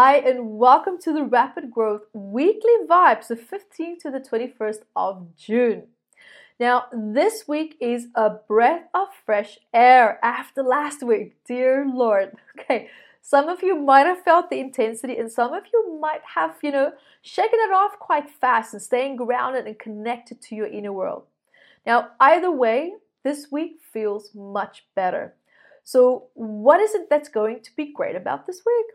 Hi, and welcome to the Rapid Growth Weekly Vibes, the 15th to the 21st of June. Now, this week is a breath of fresh air after last week. Dear Lord. Okay, some of you might have felt the intensity, and some of you might have, you know, shaken it off quite fast and staying grounded and connected to your inner world. Now, either way, this week feels much better. So, what is it that's going to be great about this week?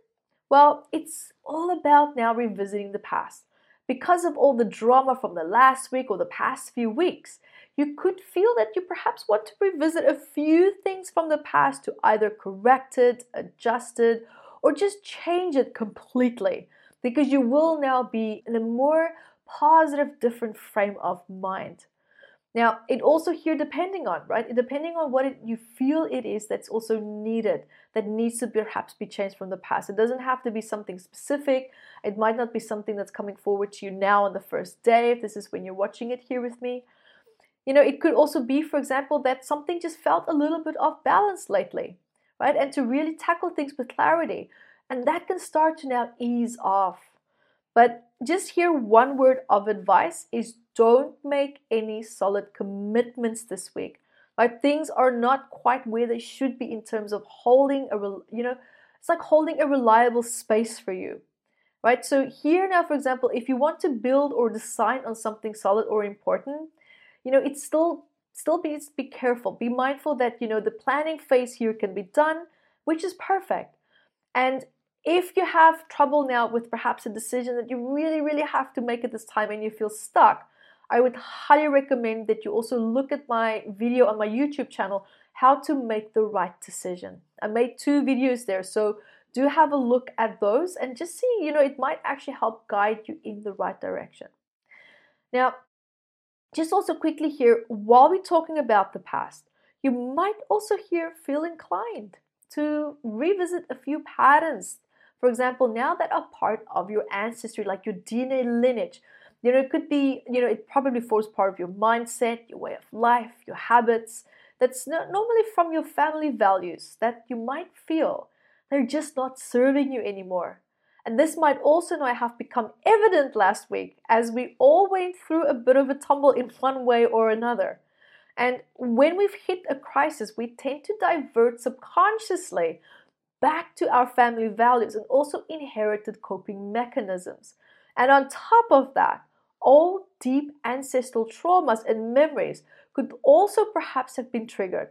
Well, it's all about now revisiting the past. Because of all the drama from the last week or the past few weeks, you could feel that you perhaps want to revisit a few things from the past to either correct it, adjust it, or just change it completely because you will now be in a more positive, different frame of mind. Now, it also here depending on, right? Depending on what it, you feel it is that's also needed, that needs to perhaps be changed from the past. It doesn't have to be something specific. It might not be something that's coming forward to you now on the first day, if this is when you're watching it here with me. You know, it could also be, for example, that something just felt a little bit off balance lately, right? And to really tackle things with clarity. And that can start to now ease off. But just here, one word of advice is don't make any solid commitments this week. Right? Things are not quite where they should be in terms of holding a, you know, it's like holding a reliable space for you. Right? So here now, for example, if you want to build or decide on something solid or important, you know, it's still still be be careful. Be mindful that you know the planning phase here can be done, which is perfect. And if you have trouble now with perhaps a decision that you really, really have to make at this time and you feel stuck, I would highly recommend that you also look at my video on my YouTube channel, How to Make the Right Decision. I made two videos there, so do have a look at those and just see, you know, it might actually help guide you in the right direction. Now, just also quickly here, while we're talking about the past, you might also here feel inclined to revisit a few patterns. For example, now that are part of your ancestry, like your DNA lineage, you know, it could be, you know, it probably forms part of your mindset, your way of life, your habits. That's not normally from your family values that you might feel they're just not serving you anymore. And this might also now have become evident last week as we all went through a bit of a tumble in one way or another. And when we've hit a crisis, we tend to divert subconsciously back to our family values and also inherited coping mechanisms. And on top of that, all deep ancestral traumas and memories could also perhaps have been triggered.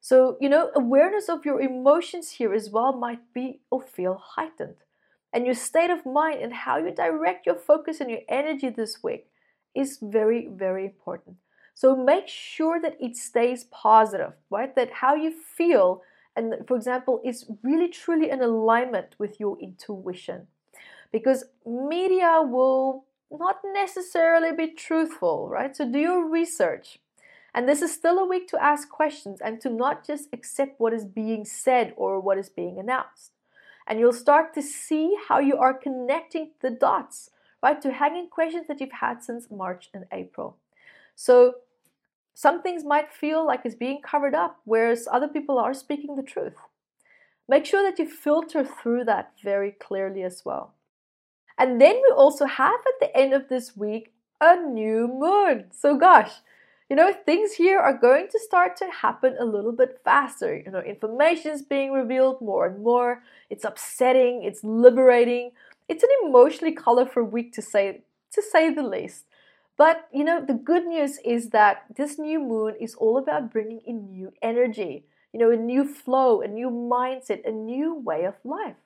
So, you know, awareness of your emotions here as well might be or feel heightened. And your state of mind and how you direct your focus and your energy this week is very, very important. So make sure that it stays positive, right? That how you feel, and for example, is really truly in alignment with your intuition. Because media will not necessarily be truthful, right? So do your research. And this is still a week to ask questions and to not just accept what is being said or what is being announced. And you'll start to see how you are connecting the dots, right, to hanging questions that you've had since March and April. So some things might feel like it's being covered up, whereas other people are speaking the truth. Make sure that you filter through that very clearly as well. And then we also have at the end of this week a new moon. So, gosh, you know, things here are going to start to happen a little bit faster. You know, information is being revealed more and more. It's upsetting, it's liberating. It's an emotionally colorful week to say to say the least. But, you know, the good news is that this new moon is all about bringing in new energy, you know, a new flow, a new mindset, a new way of life.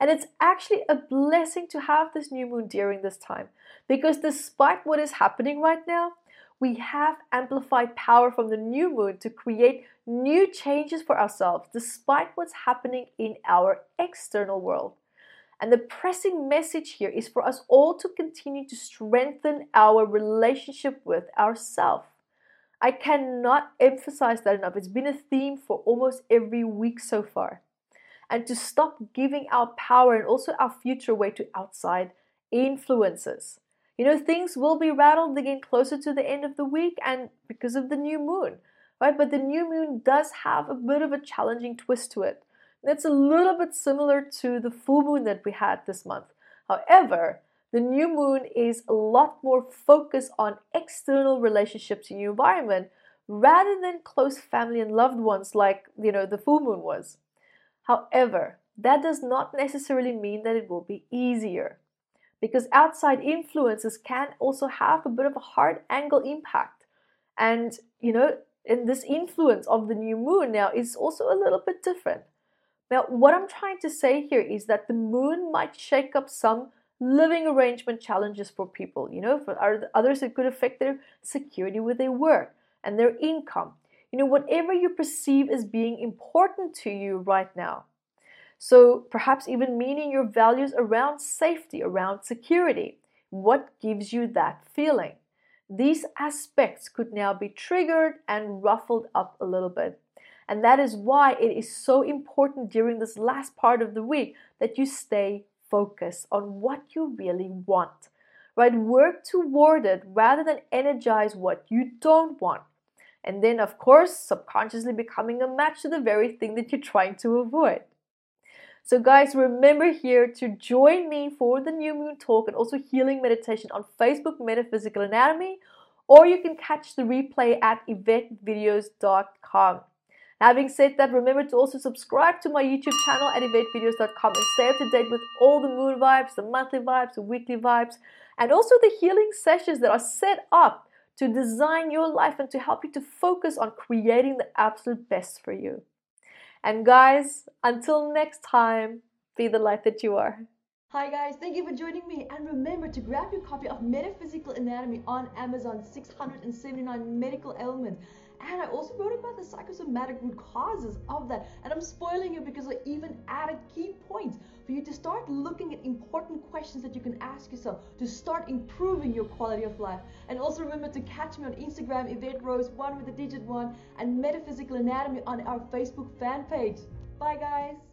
And it's actually a blessing to have this new moon during this time because despite what is happening right now, we have amplified power from the new moon to create new changes for ourselves despite what's happening in our external world. And the pressing message here is for us all to continue to strengthen our relationship with ourselves. I cannot emphasize that enough. It's been a theme for almost every week so far and to stop giving our power and also our future away to outside influences. You know, things will be rattled again closer to the end of the week and because of the new moon, right? But the new moon does have a bit of a challenging twist to it It's a little bit similar to the full moon that we had this month. However, the new moon is a lot more focused on external relationships in your environment rather than close family and loved ones like, you know, the full moon was. However, that does not necessarily mean that it will be easier because outside influences can also have a bit of a hard angle impact. And, you know, in this influence of the new moon now is also a little bit different. Now, what I'm trying to say here is that the moon might shake up some living arrangement challenges for people. You know, for others, it could affect their security with their work and their income. You know, whatever you perceive as being important to you right now. So perhaps even meaning your values around safety, around security. What gives you that feeling? These aspects could now be triggered and ruffled up a little bit. And that is why it is so important during this last part of the week that you stay focused on what you really want. Right? Work toward it rather than energize what you don't want. And then, of course, subconsciously becoming a match to the very thing that you're trying to avoid. So, guys, remember here to join me for the new moon talk and also healing meditation on Facebook Metaphysical Anatomy, or you can catch the replay at yvettevideos.com. Having said that, remember to also subscribe to my YouTube channel at and stay up to date with all the moon vibes, the monthly vibes, the weekly vibes, and also the healing sessions that are set up to design your life and to help you to focus on creating the absolute best for you. And guys, until next time, be the light that you are. Hi guys, thank you for joining me and remember to grab your copy of Metaphysical Anatomy on Amazon 679 medical ailments and I also wrote about the psychosomatic root causes of that. And I'm spoiling you because I even added key points for you to start looking at important questions that you can ask yourself to start improving your quality of life. And also remember to catch me on Instagram, Yvette Rose, one with the digit one, and Metaphysical Anatomy on our Facebook fan page. Bye, guys.